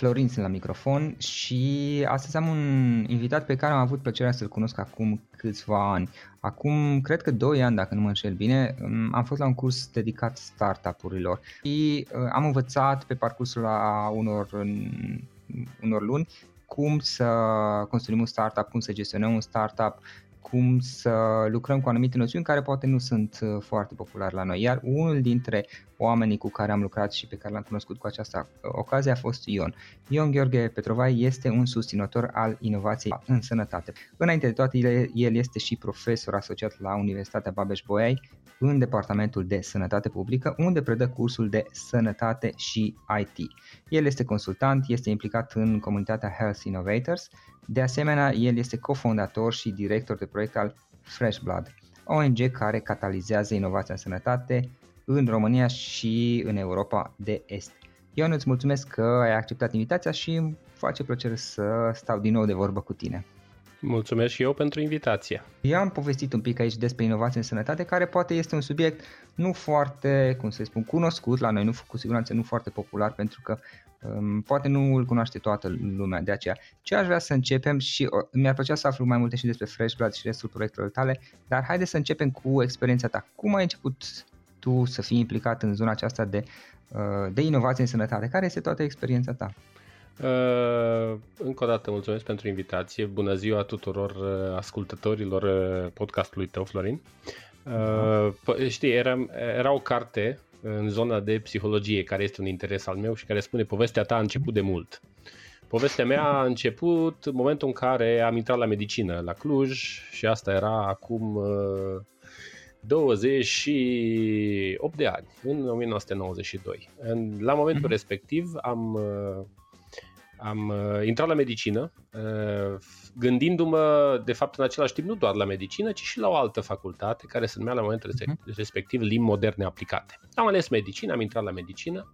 Florin sunt la microfon și astăzi am un invitat pe care am avut plăcerea să-l cunosc acum câțiva ani. Acum, cred că 2 ani, dacă nu mă înșel bine, am fost la un curs dedicat startup-urilor și uh, am învățat pe parcursul la unor, unor luni cum să construim un startup, cum să gestionăm un startup, cum să lucrăm cu anumite noțiuni care poate nu sunt uh, foarte populare la noi. Iar unul dintre oamenii cu care am lucrat și pe care l-am cunoscut cu această uh, ocazie a fost Ion. Ion Gheorghe Petrovai este un susținător al inovației în sănătate. Înainte de toate, el este și profesor asociat la Universitatea Babeș-Bolyai în Departamentul de Sănătate Publică, unde predă cursul de Sănătate și IT. El este consultant, este implicat în comunitatea Health Innovators, de asemenea, el este cofondator și director de proiect al Fresh Blood, ONG care catalizează inovația în sănătate în România și în Europa de Est. Eu îți mulțumesc că ai acceptat invitația și îmi face plăcere să stau din nou de vorbă cu tine. Mulțumesc și eu pentru invitație. Eu am povestit un pic aici despre inovație în sănătate, care poate este un subiect nu foarte, cum să spun, cunoscut la noi, nu cu siguranță nu foarte popular, pentru că um, poate nu îl cunoaște toată lumea, de aceea. Ce aș vrea să începem și uh, mi-ar plăcea să aflu mai multe și despre Fresh Blood și restul proiectelor tale, dar haide să începem cu experiența ta. Cum ai început tu să fii implicat în zona aceasta de, uh, de inovație în sănătate? Care este toată experiența ta? Uh, încă o dată mulțumesc pentru invitație. Bună ziua tuturor uh, ascultătorilor uh, podcastului tău, Florin. Uh, știi, era, era o carte în zona de psihologie, care este un interes al meu și care spune povestea ta a început de mult. Povestea mea a început în momentul în care am intrat la medicină la Cluj și asta era acum uh, 28 de ani, în 1992. La momentul mm-hmm. respectiv am uh, am uh, intrat la medicină, uh, gândindu-mă, de fapt, în același timp, nu doar la medicină, ci și la o altă facultate, care se numea la momentul uh-huh. respectiv limbi moderne aplicate. Am ales medicină, am intrat la medicină,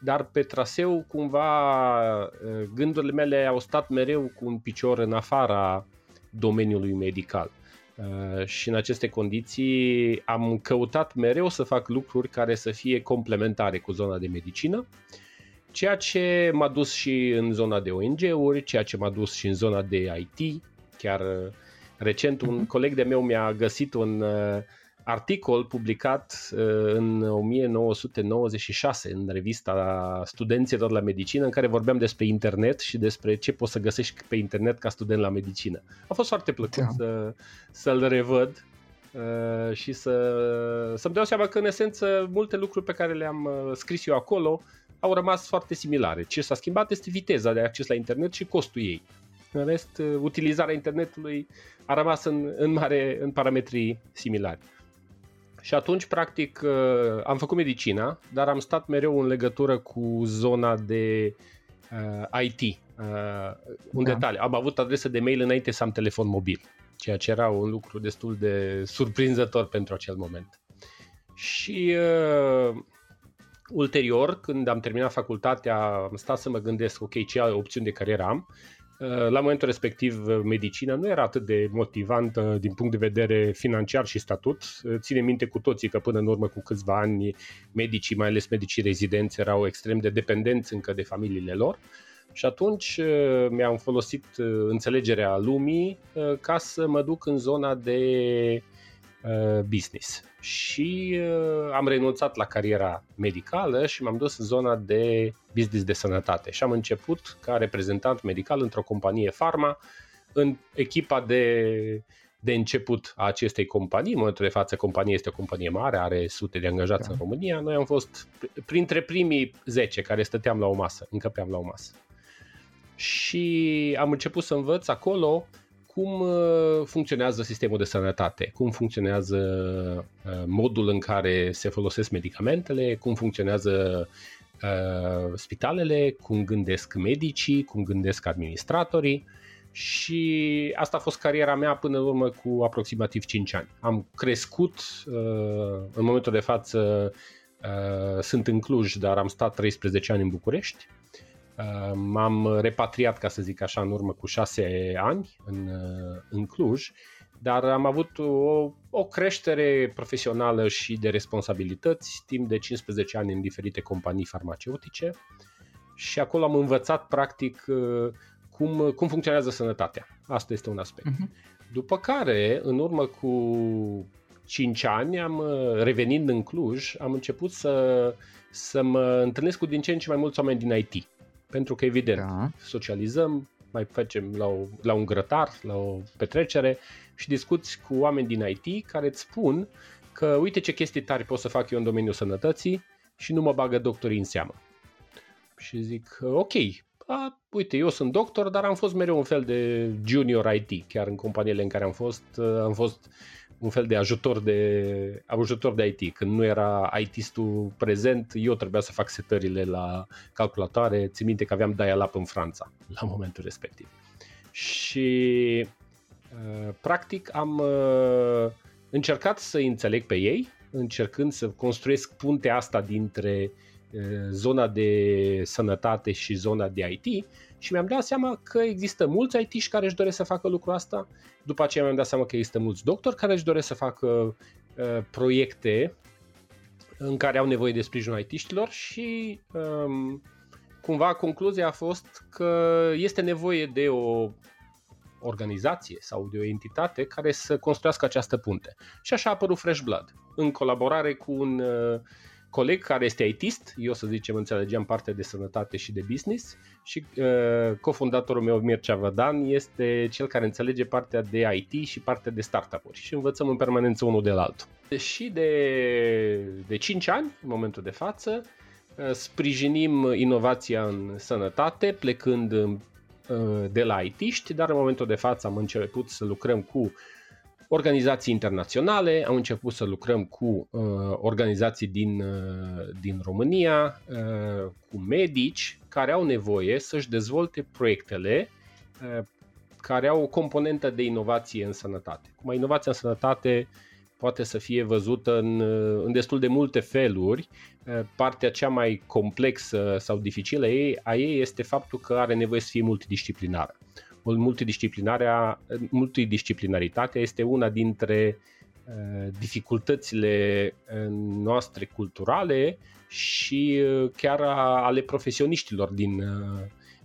dar pe traseu, cumva, uh, gândurile mele au stat mereu cu un picior în afara domeniului medical. Uh, și în aceste condiții am căutat mereu să fac lucruri care să fie complementare cu zona de medicină. Uh, Ceea ce m-a dus și în zona de ONG-uri, ceea ce m-a dus și în zona de IT. Chiar uh, recent un mhm. coleg de meu mi-a găsit un uh, articol publicat uh, în 1996 în revista Studenților la Medicină în care vorbeam despre internet și despre ce poți să găsești pe internet ca student la medicină. A fost foarte plăcut da. să, să-l revăd uh, și să, să-mi dau seama că în esență multe lucruri pe care le-am uh, scris eu acolo au rămas foarte similare. Ce s-a schimbat este viteza de acces la internet și costul ei. În rest, uh, utilizarea internetului a rămas în, în mare în parametrii similari. Și atunci, practic, uh, am făcut medicina, dar am stat mereu în legătură cu zona de uh, IT. Uh, un da. detaliu, am avut adresă de mail înainte să am telefon mobil, ceea ce era un lucru destul de surprinzător pentru acel moment. Și uh, Ulterior, când am terminat facultatea, am stat să mă gândesc, ok, ce opțiuni de carieră am. Uh, la momentul respectiv, medicina nu era atât de motivantă din punct de vedere financiar și statut. Uh, ține minte cu toții că până în urmă cu câțiva ani medicii, mai ales medicii rezidenți, erau extrem de dependenți încă de familiile lor. Și atunci uh, mi-am folosit înțelegerea lumii ca să mă duc în zona de Uh, business. Și uh, am renunțat la cariera medicală și m-am dus în zona de business de sănătate și am început ca reprezentant medical într-o companie farma în echipa de, de început a acestei companii. În momentul de față, compania este o companie mare, are sute de angajați da. în România. Noi am fost printre primii 10 care stăteam la o masă, încăpeam la o masă. Și am început să învăț acolo cum uh, funcționează sistemul de sănătate, cum funcționează uh, modul în care se folosesc medicamentele, cum funcționează uh, spitalele, cum gândesc medicii, cum gândesc administratorii? Și asta a fost cariera mea până în urmă cu aproximativ 5 ani. Am crescut, uh, în momentul de față uh, sunt în Cluj, dar am stat 13 ani în București. Uh, m-am repatriat, ca să zic așa, în urmă cu 6 ani în, în Cluj, dar am avut o, o creștere profesională și de responsabilități timp de 15 ani în diferite companii farmaceutice și acolo am învățat practic cum, cum funcționează sănătatea. Asta este un aspect. Uh-huh. După care, în urmă cu 5 ani, am revenind în Cluj, am început să, să mă întâlnesc cu din ce în ce mai mulți oameni din IT. Pentru că, evident, da. socializăm, mai facem la, o, la un grătar, la o petrecere și discuți cu oameni din IT care îți spun că uite ce chestii tari pot să fac eu în domeniul sănătății și nu mă bagă doctorii în seamă. Și zic, ok, a, uite, eu sunt doctor, dar am fost mereu un fel de junior IT, chiar în companiile în care am fost, uh, am fost un fel de ajutor de, ajutor de IT. Când nu era IT-istul prezent, eu trebuia să fac setările la calculatoare. Țin minte că aveam dial-up în Franța la momentul respectiv. Și uh, practic am uh, încercat să înțeleg pe ei, încercând să construiesc puntea asta dintre zona de sănătate și zona de IT și mi-am dat seama că există mulți it care își doresc să facă lucrul asta, după aceea mi-am dat seama că există mulți doctori care își doresc să facă uh, proiecte în care au nevoie de sprijinul IT-știlor și um, cumva concluzia a fost că este nevoie de o organizație sau de o entitate care să construiască această punte. Și așa a apărut Fresh Blood, în colaborare cu un uh, coleg care este ITist, eu să zicem înțelegeam parte de sănătate și de business și uh, cofondatorul meu Mircea Vădan este cel care înțelege partea de IT și partea de startup-uri și învățăm în permanență unul de la altul. Și de, de 5 ani, în momentul de față, uh, sprijinim inovația în sănătate plecând uh, de la IT-ști, dar în momentul de față am început să lucrăm cu organizații internaționale, am început să lucrăm cu uh, organizații din, uh, din România, uh, cu medici care au nevoie să-și dezvolte proiectele uh, care au o componentă de inovație în sănătate. Cum inovația în sănătate poate să fie văzută în, uh, în destul de multe feluri. Uh, partea cea mai complexă sau dificilă a ei este faptul că are nevoie să fie multidisciplinară multidisciplinarea, multidisciplinaritatea este una dintre uh, dificultățile uh, noastre culturale și uh, chiar ale profesioniștilor din,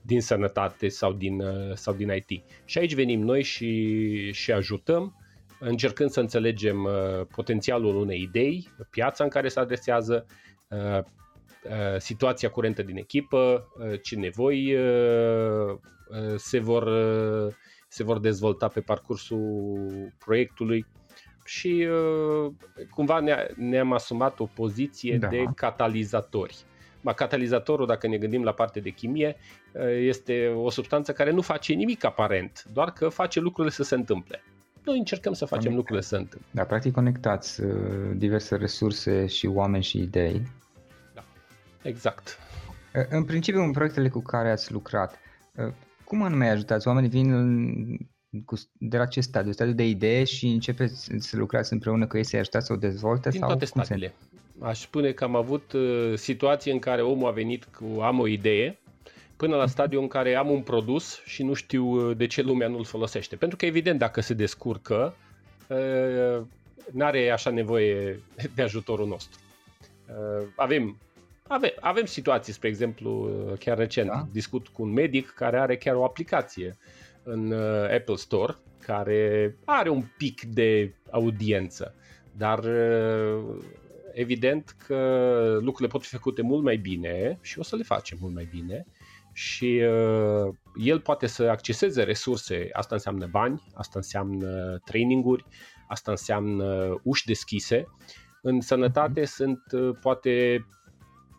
din sănătate sau din, sau din IT. Și aici venim noi și, și ajutăm, încercând să înțelegem potențialul unei idei, piața în care se adresează, situația curentă din echipă, ce nevoi Uh, se vor, uh, se vor dezvolta pe parcursul proiectului și uh, cumva ne, ne-am asumat o poziție da. de catalizatori. Ba, catalizatorul, dacă ne gândim la partea de chimie, este o substanță care nu face nimic aparent, doar că face lucrurile să se întâmple. Noi încercăm să facem Conectat. lucrurile să se întâmple. Da, practic conectați diverse resurse și oameni și idei. Da, exact. În principiu, în proiectele cu care ați lucrat, cum anume ajutați? Oamenii vin cu, de la ce stadiu? Stadiu de idee și începeți să lucrați împreună cu ei să-i ajutați să o dezvolte? Din sau toate stadiile. Se... Aș spune că am avut uh, situații în care omul a venit cu am o idee, până la stadiul în care am un produs și nu știu uh, de ce lumea nu-l folosește. Pentru că, evident, dacă se descurcă, uh, n-are așa nevoie de ajutorul nostru. Uh, avem Ave, avem situații, spre exemplu, chiar recent, da? discut cu un medic care are chiar o aplicație în uh, Apple Store care are un pic de audiență, dar uh, evident că lucrurile pot fi făcute mult mai bine și o să le facem mult mai bine și uh, el poate să acceseze resurse, asta înseamnă bani, asta înseamnă traininguri, asta înseamnă uși deschise. În sănătate uh-huh. sunt uh, poate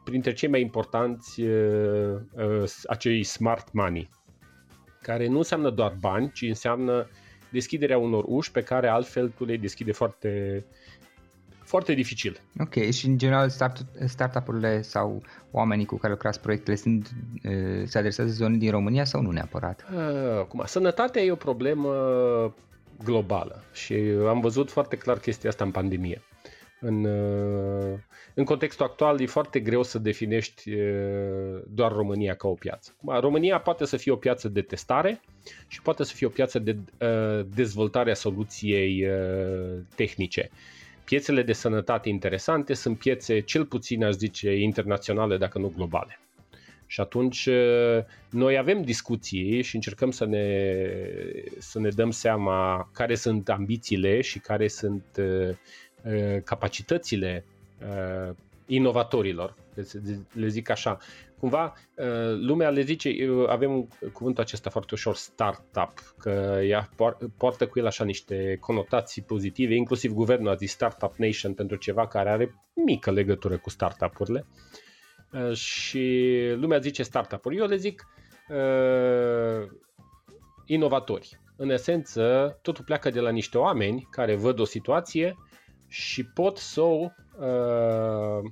printre cei mai importanți uh, uh, acei smart money, care nu înseamnă doar bani, ci înseamnă deschiderea unor uși pe care altfel tu le deschide foarte, foarte dificil. Ok, și în general start, startup-urile sau oamenii cu care lucrați proiectele sunt, se adresează zonei din România sau nu neapărat? Acum, sănătatea e o problemă globală și am văzut foarte clar chestia asta în pandemie. În, în contextul actual e foarte greu să definești doar România ca o piață. România poate să fie o piață de testare și poate să fie o piață de dezvoltare a soluției tehnice. Piețele de sănătate interesante sunt piețe cel puțin, aș zice, internaționale, dacă nu globale. Și atunci noi avem discuții și încercăm să ne, să ne dăm seama care sunt ambițiile și care sunt capacitățile inovatorilor, le zic așa. Cumva lumea le zice, avem cuvântul acesta foarte ușor, startup, că ea poartă cu el așa niște conotații pozitive, inclusiv guvernul a zis Startup Nation pentru ceva care are mică legătură cu startup-urile și lumea zice startup-uri. Eu le zic uh, inovatori. În esență, totul pleacă de la niște oameni care văd o situație și pot să o, uh,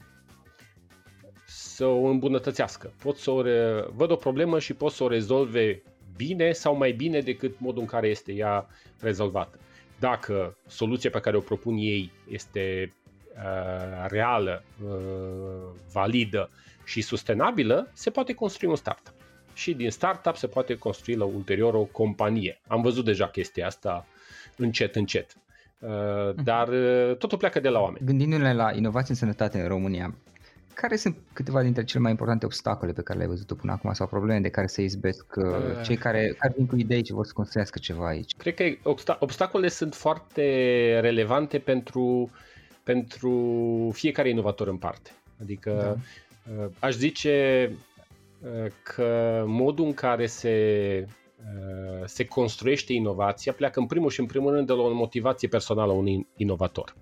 să o îmbunătățească. Pot să o re... văd o problemă și pot să o rezolve bine sau mai bine decât modul în care este ea rezolvată. Dacă soluția pe care o propun ei este uh, reală, uh, validă și sustenabilă, se poate construi un startup. Și din startup se poate construi la ulterior o companie. Am văzut deja chestia asta încet, încet. Uh, dar uh, totul pleacă de la oameni. Gândindu-ne la inovație în sănătate în România, care sunt câteva dintre cele mai importante obstacole pe care le-ai văzut până acum sau probleme de care se izbesc uh, cei care, care vin cu idei și vor să construiască ceva aici? Cred că obstacolele sunt foarte relevante pentru, pentru fiecare inovator în parte. Adică da. aș zice că modul în care se Uh, se construiește inovația pleacă în primul și în primul rând de la o motivație personală a unui inovator.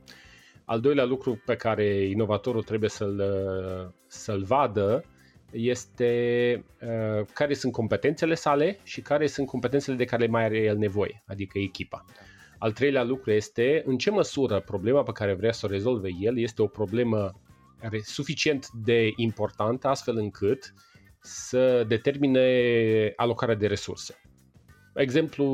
Al doilea lucru pe care inovatorul trebuie să-l, uh, să-l vadă este uh, care sunt competențele sale și care sunt competențele de care mai are el nevoie, adică echipa. Al treilea lucru este în ce măsură problema pe care vrea să o rezolve el este o problemă suficient de importantă astfel încât să determine alocarea de resurse. Exemplu,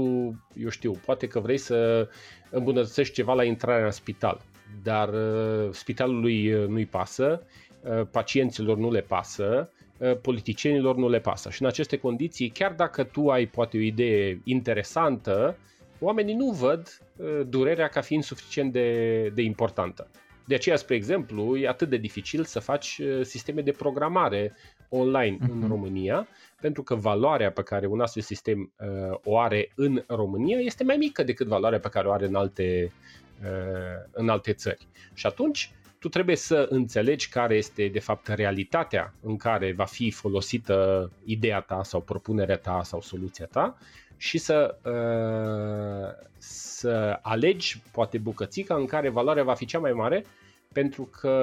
eu știu, poate că vrei să îmbunătățești ceva la intrarea în spital, dar uh, spitalului uh, nu-i pasă, uh, pacienților nu le pasă, politicienilor nu le pasă. Și în aceste condiții, chiar dacă tu ai poate o idee interesantă, oamenii nu văd durerea ca fiind suficient de, de importantă. De aceea, spre exemplu, e atât de dificil să faci sisteme de programare online uh-huh. în mhm. România, pentru că valoarea pe care un astfel sistem uh, o are în România este mai mică decât valoarea pe care o are în alte, uh, în alte țări. Și atunci tu trebuie să înțelegi care este de fapt realitatea în care va fi folosită ideea ta sau propunerea ta sau soluția ta și să, uh, să alegi poate bucățica în care valoarea va fi cea mai mare pentru că,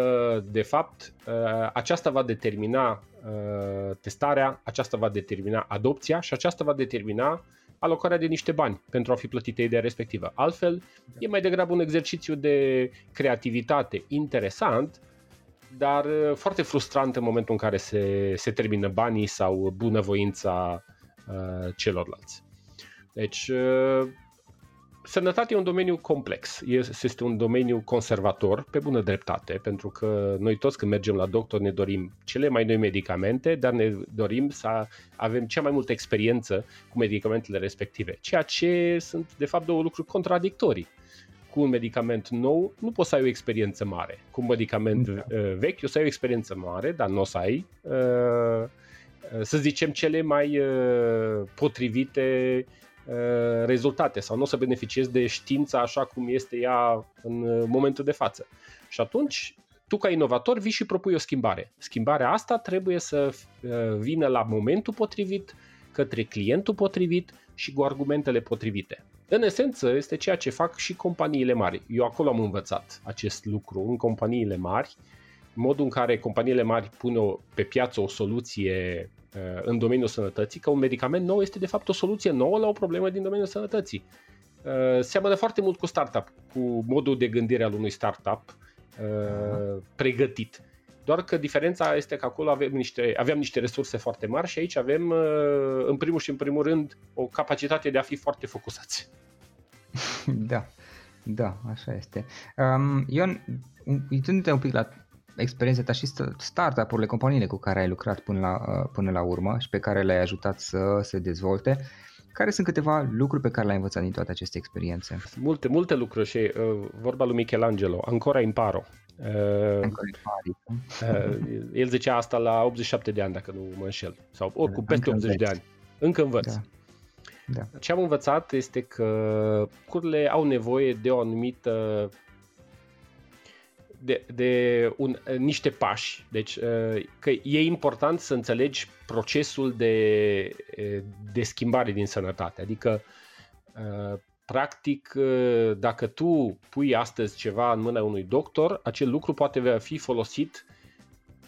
de fapt, uh, aceasta va determina uh, testarea, aceasta va determina adopția și aceasta va determina alocarea de niște bani pentru a fi plătită ideea respectivă. Altfel, e mai degrabă un exercițiu de creativitate interesant, dar uh, foarte frustrant în momentul în care se, se termină banii sau bunăvoința uh, celorlalți. Deci, uh, Sănătatea e un domeniu complex, este un domeniu conservator, pe bună dreptate, pentru că noi toți când mergem la doctor ne dorim cele mai noi medicamente, dar ne dorim să avem cea mai multă experiență cu medicamentele respective, ceea ce sunt de fapt două lucruri contradictorii. Cu un medicament nou nu poți să ai o experiență mare. Cu un medicament da. Uh, vechi o să ai o experiență mare, dar nu o să ai, uh, să zicem, cele mai uh, potrivite Uh, rezultate sau nu o să beneficiezi de știința așa cum este ea în uh, momentul de față. Și atunci, tu ca inovator vii și propui o schimbare. Schimbarea asta trebuie să uh, vină la momentul potrivit, către clientul potrivit și cu argumentele potrivite. În esență, este ceea ce fac și companiile mari. Eu acolo am învățat acest lucru în companiile mari, modul în care companiile mari pun pe piață o soluție Uh, în domeniul sănătății, că un medicament nou este de fapt o soluție nouă la o problemă din domeniul sănătății. Uh, seamănă foarte mult cu startup, cu modul de gândire al unui startup, uh, pregătit. Doar că diferența este că acolo avem niște, aveam niște resurse foarte mari și aici avem, uh, în primul și în primul rând, o capacitate de a fi foarte focusați. Da, da, așa este. Um, Ion, uitându-te un pic la experiența ta și startup-urile, companiile cu care ai lucrat până la, uh, până la urmă și pe care le-ai ajutat să se dezvolte, care sunt câteva lucruri pe care le-ai învățat din toate aceste experiențe? Multe, multe lucruri și uh, vorba lui Michelangelo, ancora imparo. Uh, uh, el zicea asta la 87 de ani, dacă nu mă înșel, sau oricum peste 80 de ani. Încă învăț. Da. Da. Ce am învățat este că cururile au nevoie de o anumită de, de un, niște pași. Deci uh, că e important să înțelegi procesul de, de schimbare din sănătate. Adică uh, practic uh, dacă tu pui astăzi ceva în mâna unui doctor, acel lucru poate fi folosit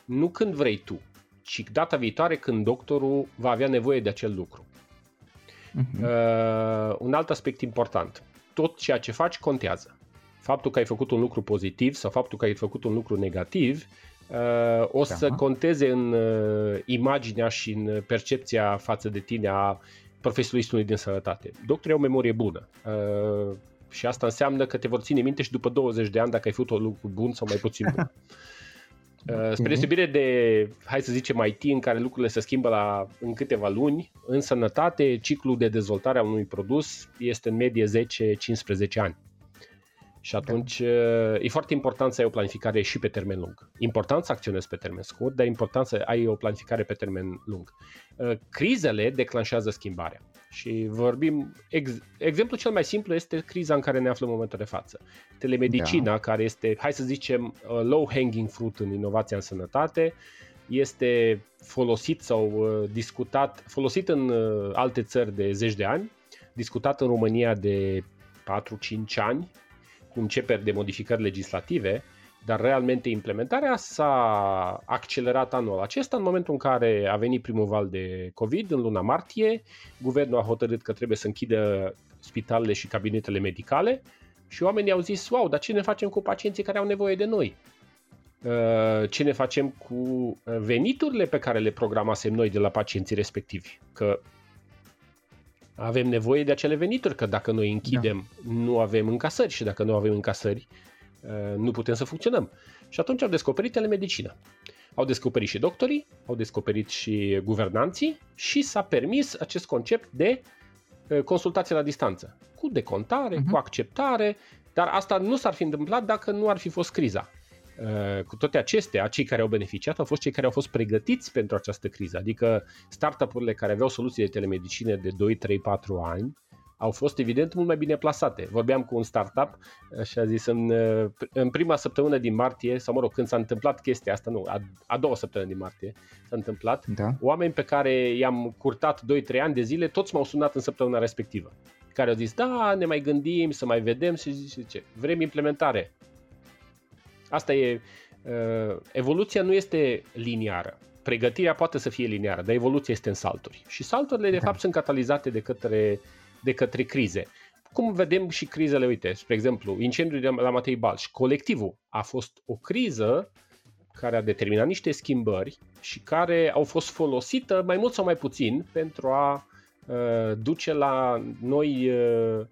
nu când vrei tu, ci data viitoare când doctorul va avea nevoie de acel lucru. Uh-huh. Uh, un alt aspect important. Tot ceea ce faci contează faptul că ai făcut un lucru pozitiv sau faptul că ai făcut un lucru negativ uh, o să da. conteze în uh, imaginea și în percepția față de tine a profesionistului din sănătate. Doctorii au o memorie bună uh, și asta înseamnă că te vor ține minte și după 20 de ani dacă ai făcut un lucru bun sau mai puțin bun. Okay. Spre deosebire de, hai să zicem, IT, în care lucrurile se schimbă la, în câteva luni, în sănătate, ciclul de dezvoltare a unui produs este în medie 10-15 ani. Și atunci e foarte important să ai o planificare și pe termen lung. Important să acționezi pe termen scurt, dar important să ai o planificare pe termen lung. Crizele declanșează schimbarea. Și vorbim, ex, exemplul cel mai simplu este criza în care ne aflăm în momentul de față. Telemedicina, da. care este, hai să zicem, low hanging fruit în inovația în sănătate, este folosit sau discutat, folosit în alte țări de zeci de ani, discutat în România de 4-5 ani, cu începeri de modificări legislative, dar realmente implementarea s-a accelerat anul acesta în momentul în care a venit primul val de COVID în luna martie, guvernul a hotărât că trebuie să închidă spitalele și cabinetele medicale și oamenii au zis, wow, dar ce ne facem cu pacienții care au nevoie de noi? Uh, ce ne facem cu veniturile pe care le programasem noi de la pacienții respectivi? Că avem nevoie de acele venituri, că dacă noi închidem, da. nu avem încasări și dacă nu avem încasări, uh, nu putem să funcționăm. Și atunci au descoperit telemedicină. Au descoperit și doctorii, au descoperit și guvernanții și s-a permis acest concept de uh, consultație la distanță, cu decontare, uh-huh. cu acceptare, dar asta nu s-ar fi întâmplat dacă nu ar fi fost criza. Uh, cu toate acestea, cei care au beneficiat au fost cei care au fost pregătiți pentru această criză, adică startup-urile care aveau soluții de telemedicină de 2, 3, 4 ani au fost evident mult mai bine plasate. Vorbeam cu un startup și a zis în, uh, în prima săptămână din martie, sau mă rog, când s-a întâmplat chestia asta, nu, a, a doua săptămână din martie s-a întâmplat, da. oameni pe care i-am curtat 2-3 ani de zile, toți m-au sunat în săptămâna respectivă care au zis, da, ne mai gândim, să mai vedem și zice, vrem implementare. Asta e, uh, evoluția nu este liniară. Pregătirea poate să fie liniară, dar evoluția este în salturi. Și salturile, de da. fapt, sunt catalizate de către, de către crize. Cum vedem și crizele, uite, spre exemplu, incendiul de la Matei Balș, colectivul a fost o criză care a determinat niște schimbări și care au fost folosită mai mult sau mai puțin pentru a uh, duce la noi, uh,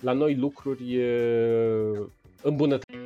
la noi lucruri uh, îmbunătățite.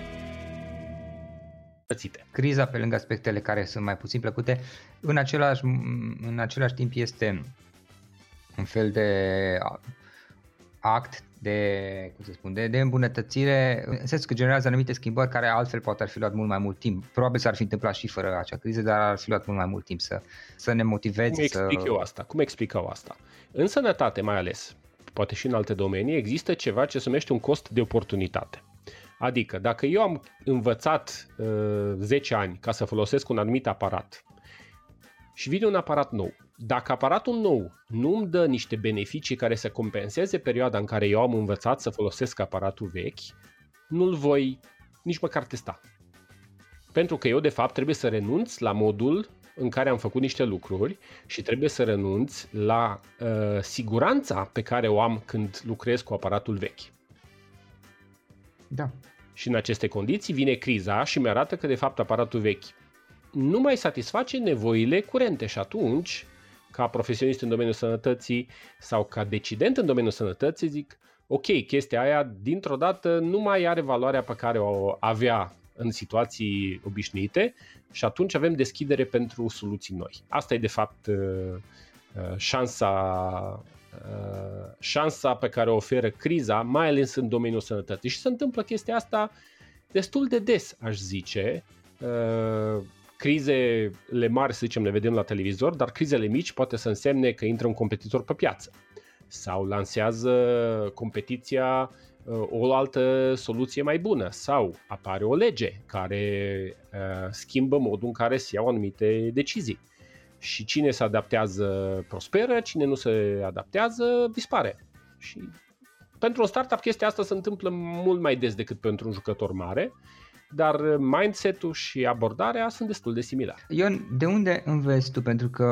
Criza, pe lângă aspectele care sunt mai puțin plăcute, în același, în același timp este un fel de act de, cum să spun, de, de îmbunătățire, în sensul că generează anumite schimbări care altfel poate ar fi luat mult mai mult timp. Probabil s-ar fi întâmplat și fără acea criză, dar ar fi luat mult mai mult timp să, să ne motiveze. Cum explic să... eu asta? Cum explicau asta? În sănătate mai ales, poate și în alte domenii, există ceva ce se numește un cost de oportunitate. Adică, dacă eu am învățat uh, 10 ani ca să folosesc un anumit aparat și vine un aparat nou, dacă aparatul nou nu îmi dă niște beneficii care să compenseze perioada în care eu am învățat să folosesc aparatul vechi, nu-l voi nici măcar testa. Pentru că eu, de fapt, trebuie să renunț la modul în care am făcut niște lucruri și trebuie să renunț la uh, siguranța pe care o am când lucrez cu aparatul vechi. Da. Și în aceste condiții vine criza și mi-arată că, de fapt, aparatul vechi nu mai satisface nevoile curente și atunci, ca profesionist în domeniul sănătății sau ca decident în domeniul sănătății, zic, ok, chestia aia dintr-o dată nu mai are valoarea pe care o avea în situații obișnuite și atunci avem deschidere pentru soluții noi. Asta e de fapt uh, uh, șansa uh, șansa pe care o oferă criza, mai ales în domeniul sănătății. Și se întâmplă chestia asta destul de des, aș zice. Crizele mari, să zicem, le vedem la televizor, dar crizele mici poate să însemne că intră un competitor pe piață sau lansează competiția uh, o altă soluție mai bună sau apare o lege care uh, schimbă modul în care se iau anumite decizii. Și cine se adaptează prosperă, cine nu se adaptează dispare. Și pentru un startup chestia asta se întâmplă mult mai des decât pentru un jucător mare dar mindset-ul și abordarea sunt destul de similare. Ion, de unde înveți tu? Pentru că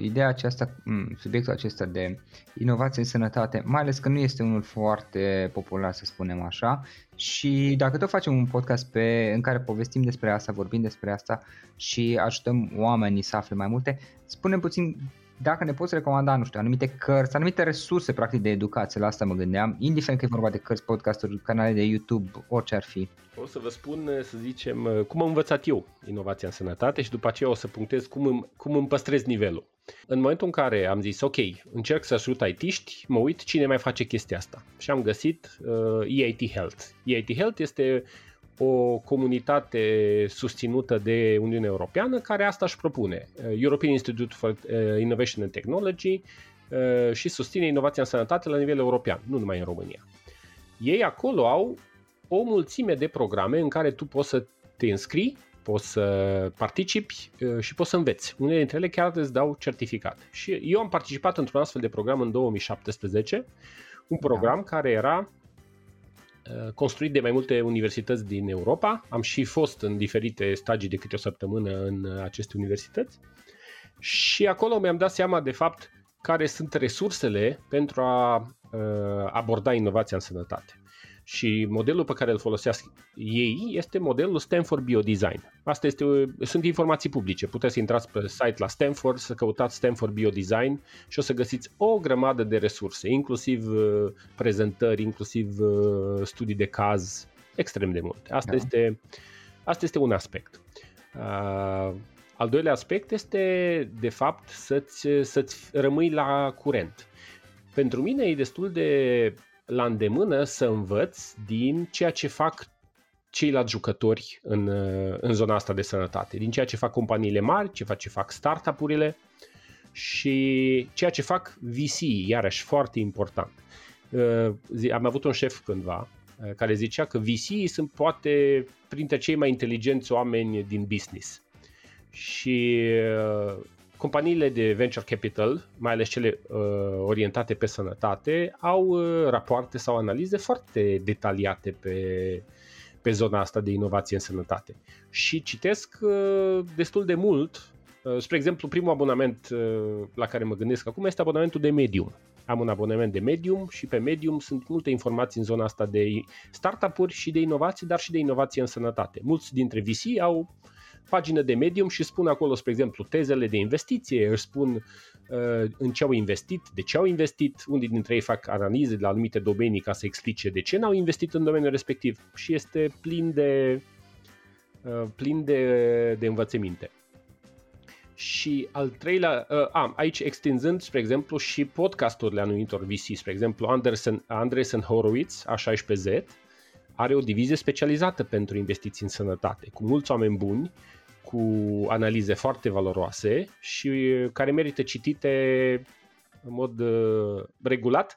ideea aceasta, subiectul acesta de inovație în sănătate, mai ales că nu este unul foarte popular, să spunem așa, și dacă tot facem un podcast pe, în care povestim despre asta, vorbim despre asta și ajutăm oamenii să afle mai multe, spune puțin dacă ne poți recomanda, nu știu, anumite cărți, anumite resurse practic de educație, la asta mă gândeam, indiferent că e vorba de cărți, podcasturi, canale de YouTube, orice ar fi. O să vă spun, să zicem, cum am învățat eu inovația în sănătate și după aceea o să punctez cum îmi, cum îmi păstrez nivelul. În momentul în care am zis, ok, încerc să ajut IT-ști, mă uit cine mai face chestia asta. Și am găsit uh, EIT Health. EIT Health este o comunitate susținută de Uniunea Europeană care asta își propune. Uh, European Institute for uh, Innovation and Technology uh, și susține inovația în sănătate la nivel european, nu numai în România. Ei acolo au o mulțime de programe în care tu poți să te înscrii, poți să participi și poți să înveți. Unele dintre ele chiar îți dau certificat. Și eu am participat într-un astfel de program în 2017, un program da. care era Uh, construit de mai multe universități din Europa. Am și fost în diferite stagii de câte o săptămână în aceste universități și acolo mi-am dat seama de fapt care sunt resursele pentru a uh, aborda inovația în sănătate. Și modelul pe care îl folosesc ei este modelul Stanford Biodesign. Asta este, sunt informații publice. Puteți să intrați pe site la Stanford, să căutați Stanford Biodesign și o să găsiți o grămadă de resurse, inclusiv uh, prezentări, inclusiv uh, studii de caz, extrem de multe. Asta, da. este, asta este un aspect. Uh, al doilea aspect este, de fapt, să-ți, să-ți rămâi la curent. Pentru mine e destul de la îndemână să învăț din ceea ce fac ceilalți jucători în, în zona asta de sănătate, din ceea ce fac companiile mari, ceea ce fac startup-urile și ceea ce fac VC, iarăși foarte important. Uh, am avut un șef cândva uh, care zicea că VC sunt poate printre cei mai inteligenți oameni din business. Și uh, companiile de venture capital, mai ales cele uh, orientate pe sănătate, au uh, rapoarte sau analize foarte detaliate pe, pe zona asta de inovație în sănătate. Și citesc uh, destul de mult. Uh, spre exemplu, primul abonament uh, la care mă gândesc acum este abonamentul de Medium. Am un abonament de Medium și pe Medium sunt multe informații în zona asta de startup-uri și de inovație, dar și de inovație în sănătate. Mulți dintre VC au uh, pagină de medium și spun acolo, spre exemplu, tezele de investiție, își spun uh, în ce au investit, de ce au investit, unii dintre ei fac analize de la anumite domenii ca să explice de ce n-au investit în domeniul respectiv și este plin de, uh, plin de, de învățăminte. Și al treilea, uh, a, aici extinzând, spre exemplu, și podcasturile anumitor VC, spre exemplu, Anderson, Andresen Horowitz, A16Z, are o divizie specializată pentru investiții în sănătate, cu mulți oameni buni, cu analize foarte valoroase și care merită citite în mod uh, regulat,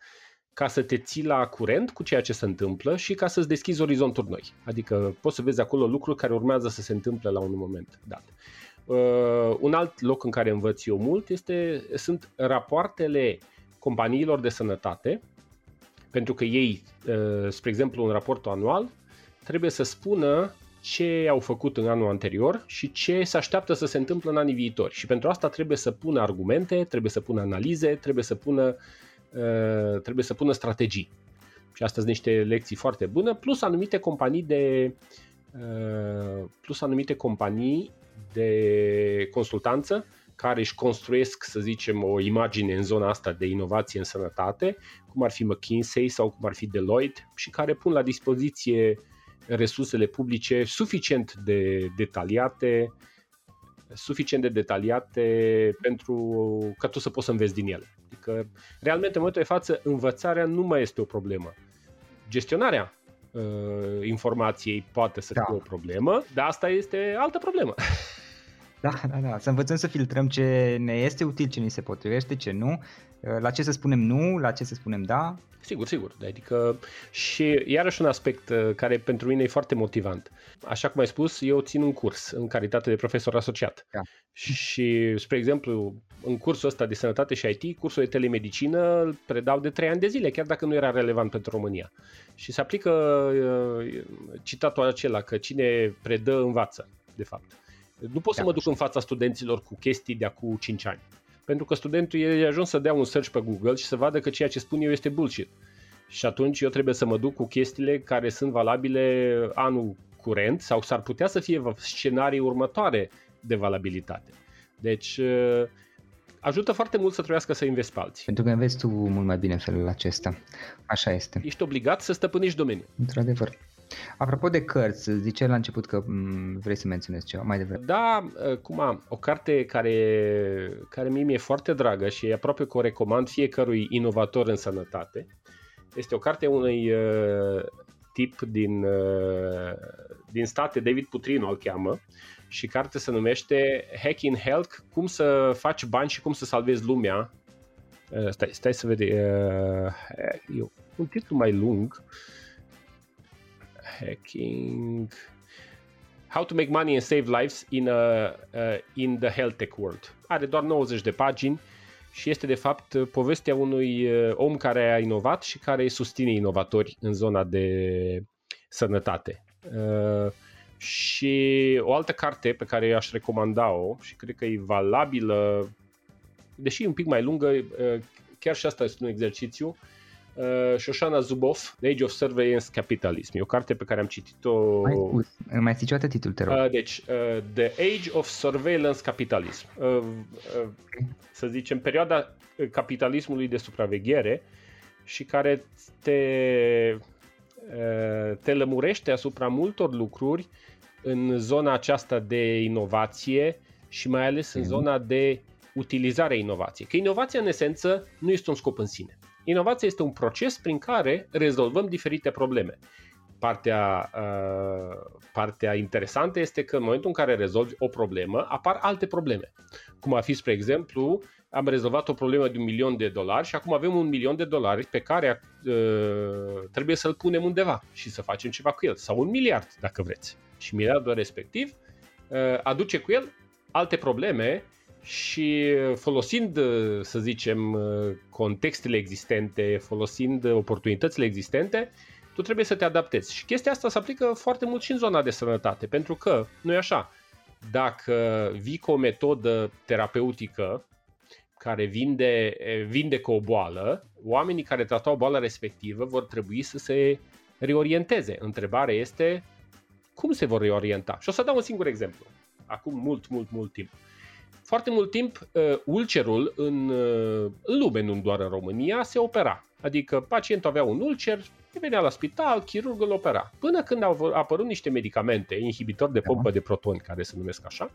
ca să te ții la curent cu ceea ce se întâmplă și ca să-ți deschizi orizonturi noi. Adică poți să vezi acolo lucruri care urmează să se întâmple la un moment dat. Uh, un alt loc în care învăț eu mult este, sunt rapoartele companiilor de sănătate, pentru că ei, uh, spre exemplu, un raport anual trebuie să spună ce au făcut în anul anterior și ce se așteaptă să se întâmple în anii viitori. Și pentru asta trebuie să pună argumente, trebuie să pună analize, trebuie să pună, uh, trebuie să pună strategii. Și astea sunt niște lecții foarte bune, plus anumite companii de uh, plus anumite companii de consultanță care își construiesc, să zicem, o imagine în zona asta de inovație în sănătate, cum ar fi McKinsey sau cum ar fi Deloitte și care pun la dispoziție resursele publice suficient de detaliate, suficient de detaliate pentru ca tu să poți să înveți din ele. Adică, realmente, în momentul de față, învățarea nu mai este o problemă. Gestionarea uh, informației poate să da. fie o problemă, dar asta este altă problemă. Da, da, da. Să învățăm să filtrăm ce ne este util, ce ni se potrivește, ce nu, la ce să spunem nu, la ce să spunem da. Sigur, sigur. Adică și iarăși un aspect uh, care pentru mine e foarte motivant. Așa cum ai spus, eu țin un curs în calitate de profesor asociat. Da. Și, spre exemplu, în cursul ăsta de sănătate și IT, cursul de telemedicină îl predau de 3 ani de zile, chiar dacă nu era relevant pentru România. Și se aplică uh, citatul acela că cine predă învață, de fapt. Nu pot să mă duc în fața studenților cu chestii de acum 5 ani. Pentru că studentul e ajuns să dea un search pe Google și să vadă că ceea ce spun eu este bullshit. Și atunci eu trebuie să mă duc cu chestiile care sunt valabile anul curent sau s-ar putea să fie scenarii următoare de valabilitate. Deci ajută foarte mult să trebuiască să investi pe alții. Pentru că înveți tu mult mai bine în felul acesta. Așa este. Ești obligat să stăpânești domeniul. Într-adevăr. Apropo de cărți, ziceai la început că mm, vrei să menționezi ceva mai devreme. Da, uh, cum o carte care, care mie mi-e foarte dragă și aproape că o recomand fiecărui inovator în sănătate. Este o carte unui uh, tip din, uh, din state, David Putrino îl cheamă, și carte se numește Hacking Health, cum să faci bani și cum să salvezi lumea. Uh, stai, stai să vede, uh, e un titlu mai lung. Uh, hacking. How to make money and save lives in, a, uh, in the health tech world. Are doar 90 de pagini și este de fapt povestea unui uh, om care a inovat și care îi susține inovatori în zona de sănătate. Uh, și o altă carte pe care aș recomanda-o și cred că e valabilă, deși e un pic mai lungă, uh, chiar și asta este un exercițiu, uh, Shoshana Zuboff, The Age of Surveillance Capitalism. E o carte pe care am citit-o... Mai, spus, mai zici o titlul, te rog. Uh, deci, uh, The Age of Surveillance Capitalism. Uh, uh, să zicem, perioada capitalismului de supraveghere și care te, uh, te lămurește asupra multor lucruri în zona aceasta de inovație și mai ales în zona de utilizare inovației. Că inovația, în esență, nu este un scop în sine. Inovația este un proces prin care rezolvăm diferite probleme. Partea, uh, partea interesantă este că în momentul în care rezolvi o problemă, apar alte probleme. Cum ar fi, spre exemplu, am rezolvat o problemă de un milion de dolari și acum avem un milion de dolari pe care uh, trebuie să-l punem undeva și să facem ceva cu el. Sau un miliard, dacă vreți. Și miliardul respectiv uh, aduce cu el alte probleme și folosind, să zicem, contextele existente, folosind oportunitățile existente, tu trebuie să te adaptezi. Și chestia asta se aplică foarte mult și în zona de sănătate, pentru că, nu e așa, dacă vii cu o metodă terapeutică care vinde, vinde cu o boală, oamenii care tratau boala respectivă vor trebui să se reorienteze. Întrebarea este cum se vor reorienta. Și o să dau un singur exemplu. Acum mult, mult, mult timp. Uh, foarte mult timp uh, ulcerul în, uh, în lume, nu doar în România, se opera. Adică pacientul avea un ulcer, venea la spital, chirurgul îl opera. Până când au apărut niște medicamente, inhibitori de pompă de protoni, care se numesc așa,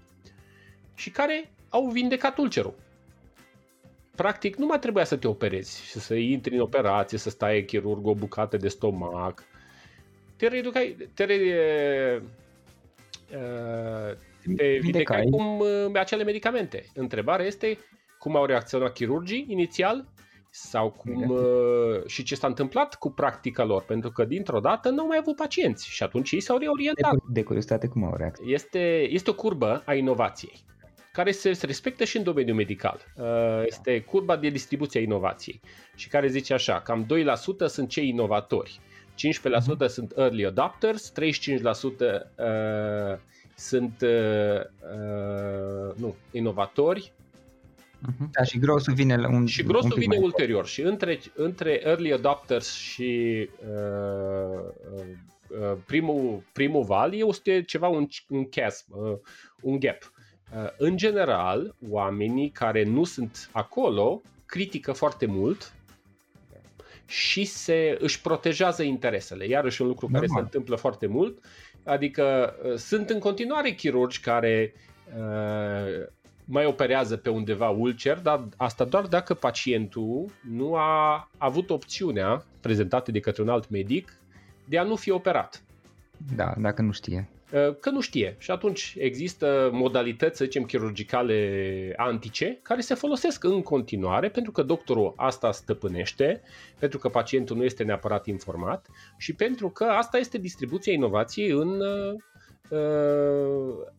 și care au vindecat ulcerul. Practic, nu mai trebuia să te operezi și să intri în operație, să stai chirurg o bucată de stomac. Te reeducai, te re, uh, te vindecai cum uh, acele medicamente. Întrebarea este cum au reacționat chirurgii inițial, sau cum uh, și ce s-a întâmplat cu practica lor, pentru că dintr-o dată nu au mai avut pacienți și atunci ei s-au reorientat. De, de curiozitate, cum au reacționat? Este, este o curbă a inovației care se respectă și în domeniul medical. Uh, este curba de distribuție a inovației și care zice așa, cam 2% sunt cei inovatori, 15% uh-huh. sunt early adopters, 35% uh, sunt uh, uh, nu, inovatori, Uh-huh. Da, și grosul vine la un Și grosul un vine ulterior. Și între, între early adopters și uh, uh, primul, primul val este ceva un, un chasm, uh, un gap. Uh, în general, oamenii care nu sunt acolo critică foarte mult și se, își protejează interesele. Iarăși un lucru Normal. care se întâmplă foarte mult. Adică uh, sunt în continuare chirurgi care uh, mai operează pe undeva ulcer, dar asta doar dacă pacientul nu a avut opțiunea prezentată de către un alt medic de a nu fi operat. Da, dacă nu știe. Uh, că nu știe. Și atunci există modalități, să zicem, chirurgicale antice care se folosesc în continuare pentru că doctorul asta stăpânește, pentru că pacientul nu este neapărat informat și pentru că asta este distribuția inovației în, uh,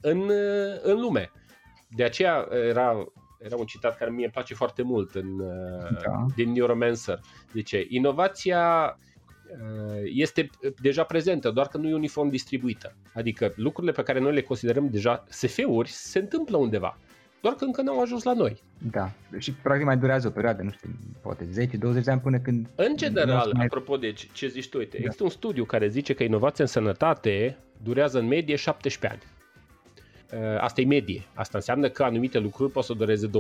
în, în lume. De aceea era, era un citat care mie îmi place foarte mult în, da. din Neuromancer. Zice, inovația uh, este deja prezentă, doar că nu e uniform distribuită. Adică lucrurile pe care noi le considerăm deja SF-uri se întâmplă undeva, doar că încă nu au ajuns la noi. Da, și practic mai durează o perioadă, nu știu, poate 10-20 de ani până când... În general, mai... apropo de ce zici tu, uite, da. există un studiu care zice că inovația în sănătate durează în medie 17 ani. Uh, asta e medie. Asta înseamnă că anumite lucruri pot să dureze 20-30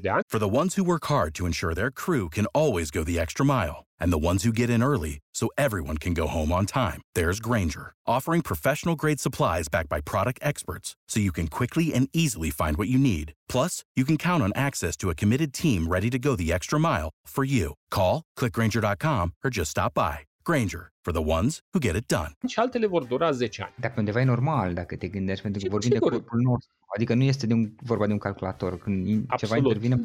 de ani. For the ones who work hard to ensure their crew can always go the extra mile and the ones who get in early so everyone can go home on time. There's Granger, offering professional grade supplies backed by product experts so you can quickly and easily find what you need. Plus, you can count on access to a committed team ready to go the extra mile for you. Call, clickgranger.com or just stop by. Granger, for the ones who get it done. Și altele vor dura 10 ani. Dacă undeva e normal, dacă te gândești, pentru că vorbim sigur. de corpul nostru. Adică nu este de un, vorba de un calculator. Când Absolut. ceva intervine în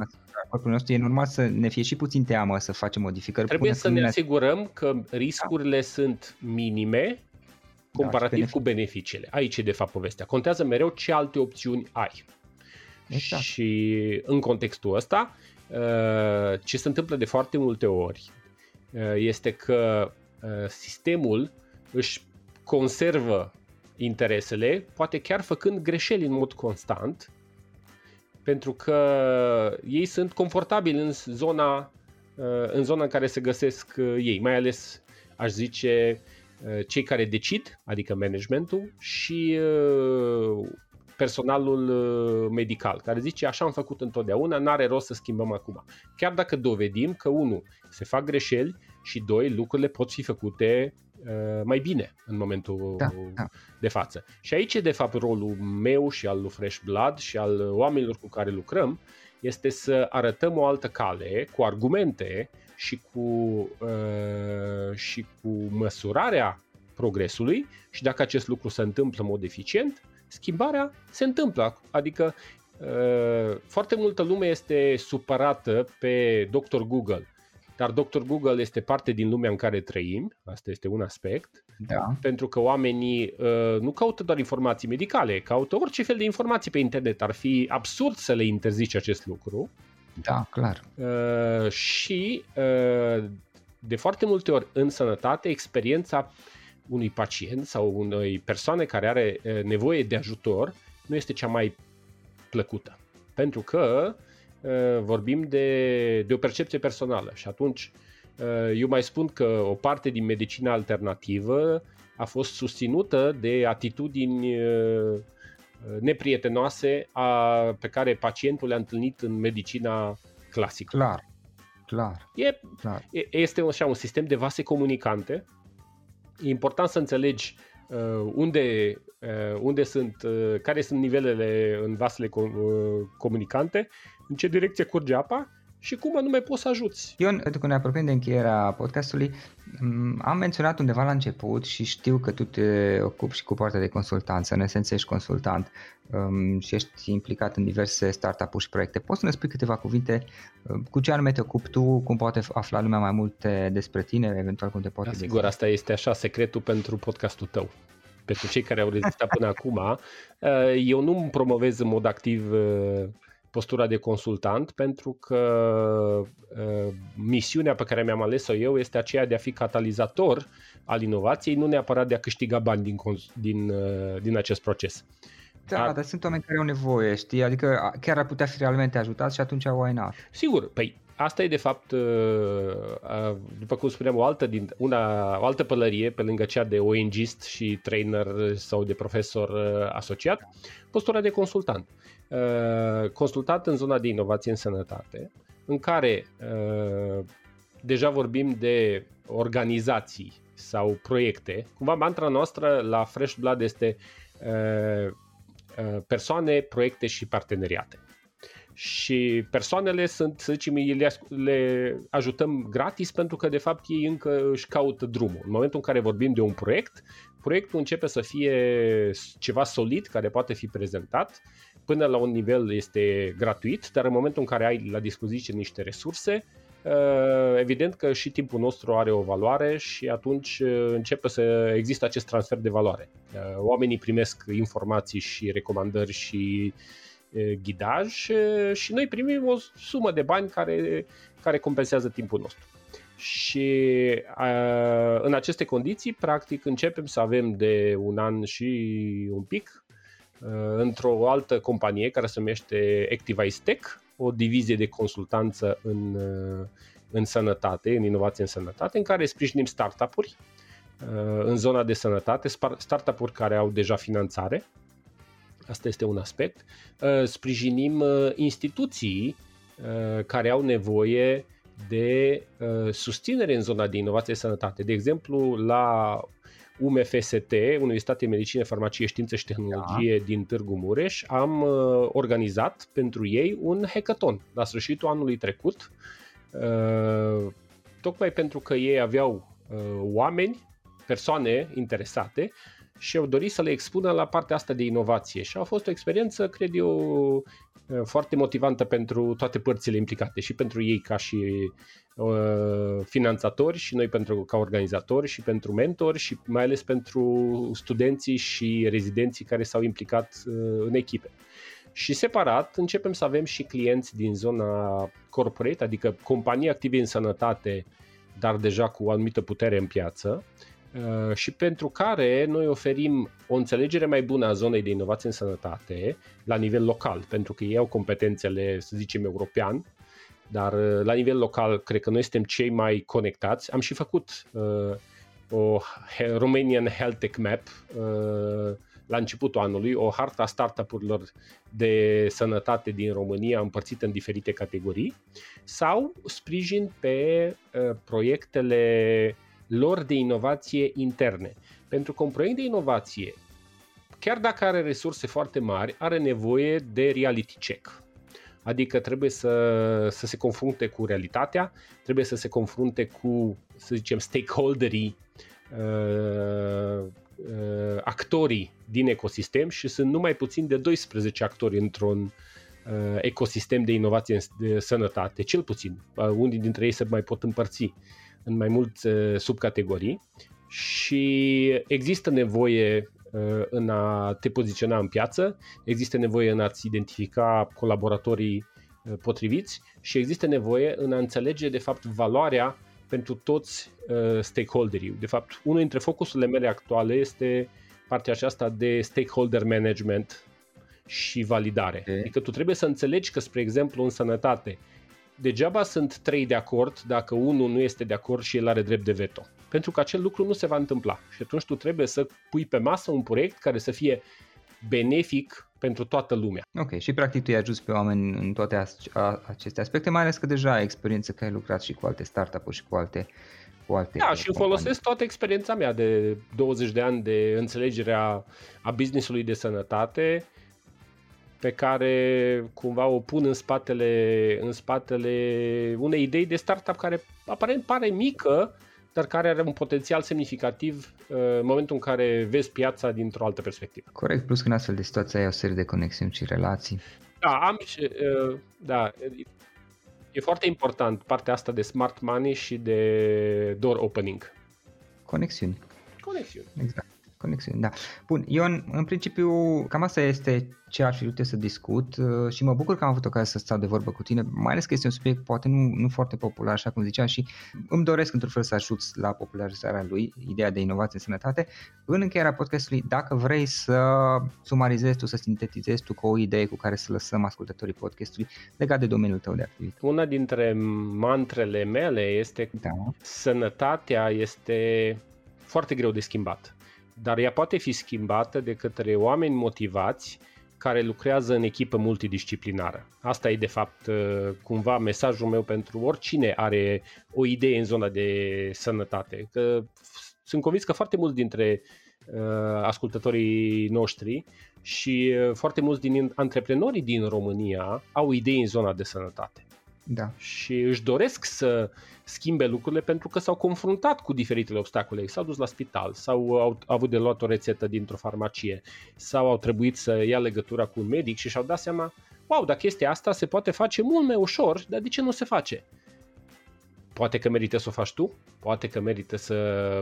corpul nostru, e normal să ne fie și puțin teamă să facem modificări. Trebuie să ne asigurăm că riscurile da. sunt minime comparativ da, cu beneficiile. Aici e de fapt povestea. Contează mereu ce alte opțiuni ai. Exact. Și în contextul ăsta, uh, ce se întâmplă de foarte multe ori uh, este că Uh, sistemul își conservă interesele, poate chiar făcând greșeli în mod constant, pentru că ei sunt confortabili în zona, uh, în zona în care se găsesc uh, ei, mai ales, aș zice, cei care decid, adică managementul, și personalul medical, care zice așa am făcut întotdeauna, n-are rost să schimbăm acum. Chiar dacă dovedim că, unul, se fac greșeli și doi, lucrurile pot fi făcute uh, mai bine în momentul da, da. de față. Și aici e de fapt rolul meu și al lui Fresh Blood și al oamenilor cu care lucrăm, este să arătăm o altă cale cu argumente și cu, uh, și cu măsurarea progresului și dacă acest lucru se întâmplă în mod eficient, schimbarea se întâmplă. Adică uh, foarte multă lume este supărată pe Dr. Google dar Dr. Google este parte din lumea în care trăim, asta este un aspect, da. pentru că oamenii uh, nu caută doar informații medicale, caută orice fel de informații pe internet. Ar fi absurd să le interzici acest lucru. Da, clar. Uh, și uh, de foarte multe ori în sănătate, experiența unui pacient sau unei persoane care are uh, nevoie de ajutor nu este cea mai plăcută. Pentru că uh, Uh, vorbim de, de o percepție personală și atunci uh, eu mai spun că o parte din medicina alternativă a fost susținută de atitudini uh, neprietenoase a, pe care pacientul le-a întâlnit în medicina clasică. Clar, clar. E, clar. Este așa un sistem de vase comunicante. E important să înțelegi uh, unde, uh, unde sunt, uh, care sunt nivelele în vasele com- uh, comunicante în ce direcție curge apa și cum anume poți să ajuți. Ion, pentru că ne apropiem de încheierea podcastului, am menționat undeva la început și știu că tu te ocupi și cu partea de consultanță, în esență ești consultant um, și ești implicat în diverse startup-uri și proiecte. Poți să ne spui câteva cuvinte um, cu ce anume te ocupi tu, cum poate afla lumea mai multe despre tine, eventual cum te poate... Da, sigur, asta este așa secretul pentru podcastul tău pentru cei care au rezistat până acum, uh, eu nu promovez în mod activ uh, postura de consultant pentru că uh, misiunea pe care mi-am ales-o eu este aceea de a fi catalizator al inovației, nu neapărat de a câștiga bani din, din, din acest proces. Da, dar, dar sunt oameni care au nevoie, știi? Adică chiar ar putea fi realmente ajutat și atunci why not? Sigur, păi asta e de fapt, uh, uh, după cum spuneam, o altă, din, una, o altă pălărie pe lângă cea de ONGist și trainer sau de profesor uh, asociat, postura de consultant. Consultat în zona de inovație în sănătate, în care deja vorbim de organizații sau proiecte. Cumva mantra noastră la Fresh Blood este persoane, proiecte și parteneriate și persoanele sunt, să zicem, le, le ajutăm gratis pentru că de fapt ei încă își caută drumul. În momentul în care vorbim de un proiect, proiectul începe să fie ceva solid care poate fi prezentat, până la un nivel este gratuit, dar în momentul în care ai la dispoziție niște resurse, uh, evident că și timpul nostru are o valoare și atunci uh, începe să există acest transfer de valoare. Uh, oamenii primesc informații și recomandări și ghidaj și noi primim o sumă de bani care, care compensează timpul nostru. Și în aceste condiții, practic, începem să avem de un an și un pic într-o altă companie care se numește Activize Tech, o divizie de consultanță în, în sănătate, în inovație în sănătate, în care sprijinim startup-uri în zona de sănătate, startup-uri care au deja finanțare Asta este un aspect. Uh, sprijinim uh, instituții uh, care au nevoie de susținere în zona de inovație și sănătate. De exemplu, la UMFST, Universitatea de Medicină, Farmacie, Știință și Tehnologie da. din Târgu Mureș, am organizat pentru ei un hackathon la sfârșitul anului trecut, tocmai pentru că ei aveau oameni, persoane interesate și au dorit să le expună la partea asta de inovație și a fost o experiență, cred eu, foarte motivantă pentru toate părțile implicate și pentru ei ca și uh, finanțatori și noi pentru ca organizatori și pentru mentori și mai ales pentru studenții și rezidenții care s-au implicat uh, în echipe. Și separat începem să avem și clienți din zona corporate, adică companii active în sănătate, dar deja cu o anumită putere în piață, Uh, și pentru care noi oferim o înțelegere mai bună a zonei de inovație în sănătate la nivel local, pentru că ei au competențele, să zicem, european, dar uh, la nivel local cred că noi suntem cei mai conectați. Am și făcut uh, o Romanian Health Tech Map uh, la începutul anului, o harta startup-urilor de sănătate din România împărțită în diferite categorii sau sprijin pe uh, proiectele lor de inovație interne. Pentru că un proiect de inovație, chiar dacă are resurse foarte mari, are nevoie de reality check. Adică trebuie să, să se confrunte cu realitatea, trebuie să se confrunte cu, să zicem, stakeholderii, uh, uh, actorii din ecosistem și sunt numai puțin de 12 actori într-un uh, ecosistem de inovație de sănătate, cel puțin. Uh, unii dintre ei se mai pot împărți în mai multe uh, subcategorii și există nevoie uh, în a te poziționa în piață, există nevoie în a-ți identifica colaboratorii uh, potriviți și există nevoie în a înțelege de fapt valoarea pentru toți stakeholderii. De fapt, unul dintre focusurile mele actuale este partea aceasta de stakeholder management și validare. Okay. Adică tu trebuie să înțelegi că, spre exemplu, în sănătate, degeaba sunt trei de acord dacă unul nu este de acord și el are drept de veto. Pentru că acel lucru nu se va întâmpla. Și atunci tu trebuie să pui pe masă un proiect care să fie benefic pentru toată lumea. Ok, și practic tu ai ajuns pe oameni în toate aceste aspecte, mai ales că deja ai experiență că ai lucrat și cu alte startup-uri și cu alte cu alte Da, și companii. folosesc toată experiența mea de 20 de ani de înțelegere a, a business-ului de sănătate pe care cumva o pun în spatele, în spatele unei idei de startup care aparent pare mică, dar care are un potențial semnificativ uh, în momentul în care vezi piața dintr-o altă perspectivă. Corect, plus că în astfel de situații ai o serie de conexiuni și relații. Da, am și, uh, da, e foarte important partea asta de smart money și de door opening. Conexiuni. Conexiuni. Exact conexiuni, da. Bun, Ion, în principiu, cam asta este ce aș fi vrut să discut uh, și mă bucur că am avut ocazia să stau de vorbă cu tine, mai ales că este un subiect poate nu, nu foarte popular, așa cum ziceam, și îmi doresc într-un fel să ajut la popularizarea lui, ideea de inovație în sănătate. În încheierea podcastului, dacă vrei să sumarizezi tu, să sintetizezi tu cu o idee cu care să lăsăm ascultătorii podcastului legat de domeniul tău de activitate. Una dintre mantrele mele este da. sănătatea este foarte greu de schimbat dar ea poate fi schimbată de către oameni motivați care lucrează în echipă multidisciplinară. Asta e de fapt uh, cumva mesajul meu pentru oricine are o idee în zona de sănătate. Că sunt convins că foarte mulți dintre uh, ascultătorii noștri și uh, foarte mulți din antreprenorii din România au idei în zona de sănătate. Da. Și își doresc să schimbe lucrurile pentru că s-au confruntat cu diferitele obstacole. S-au dus la spital, sau au avut de luat o rețetă dintr-o farmacie, sau au trebuit să ia legătura cu un medic și și-au dat seama, wow, dacă chestia asta se poate face mult mai ușor, dar de ce nu se face? Poate că merită să o faci tu, poate că merită să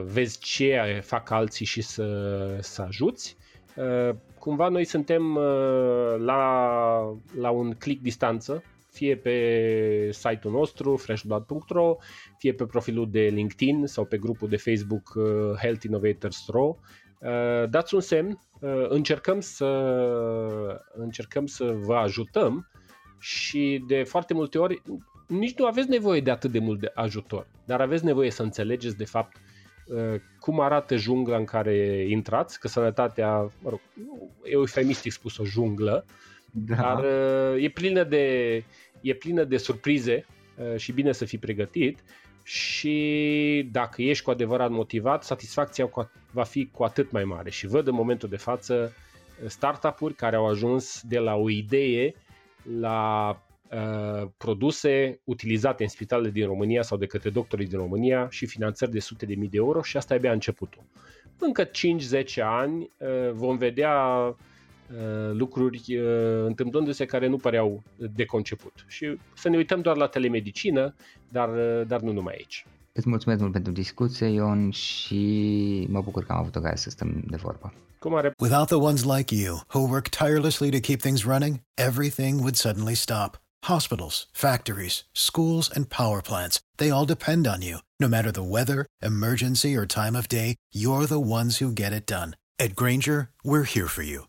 vezi ce fac alții și să, să ajuți. Uh, cumva noi suntem uh, la, la un click distanță fie pe site-ul nostru freshblood.ro, fie pe profilul de LinkedIn sau pe grupul de Facebook uh, Health Innovators Ro. Uh, dați un semn, uh, încercăm să, încercăm să vă ajutăm și de foarte multe ori nici nu aveți nevoie de atât de mult de ajutor, dar aveți nevoie să înțelegeți de fapt cum arată jungla în care intrați, că sănătatea, mă rog, e eufemistic spus o junglă, da. Dar e plină de e plină de surprize uh, și bine să fii pregătit. Și dacă ești cu adevărat motivat, satisfacția va fi cu atât mai mare. Și văd în momentul de față uh, startup-uri care au ajuns de la o idee la uh, produse utilizate în spitalele din România sau de către doctorii din România și finanțări de sute de mii de euro și asta e abia începutul. Încă 5-10 ani uh, vom vedea Uh, lucruri uh, întâmplându-se care nu păreau de conceput. Și să ne uităm doar la telemedicină, dar, uh, dar nu numai aici. Îți mulțumesc mult pentru discuție, Ion, și mă bucur că am avut ocazia să stăm de vorbă. Cum are? Without the ones like you, who work tirelessly to keep things running, everything would suddenly stop. Hospitals, factories, schools, and power plants, they all depend on you. No matter the weather, emergency, or time of day, you're the ones who get it done. At Granger, we're here for you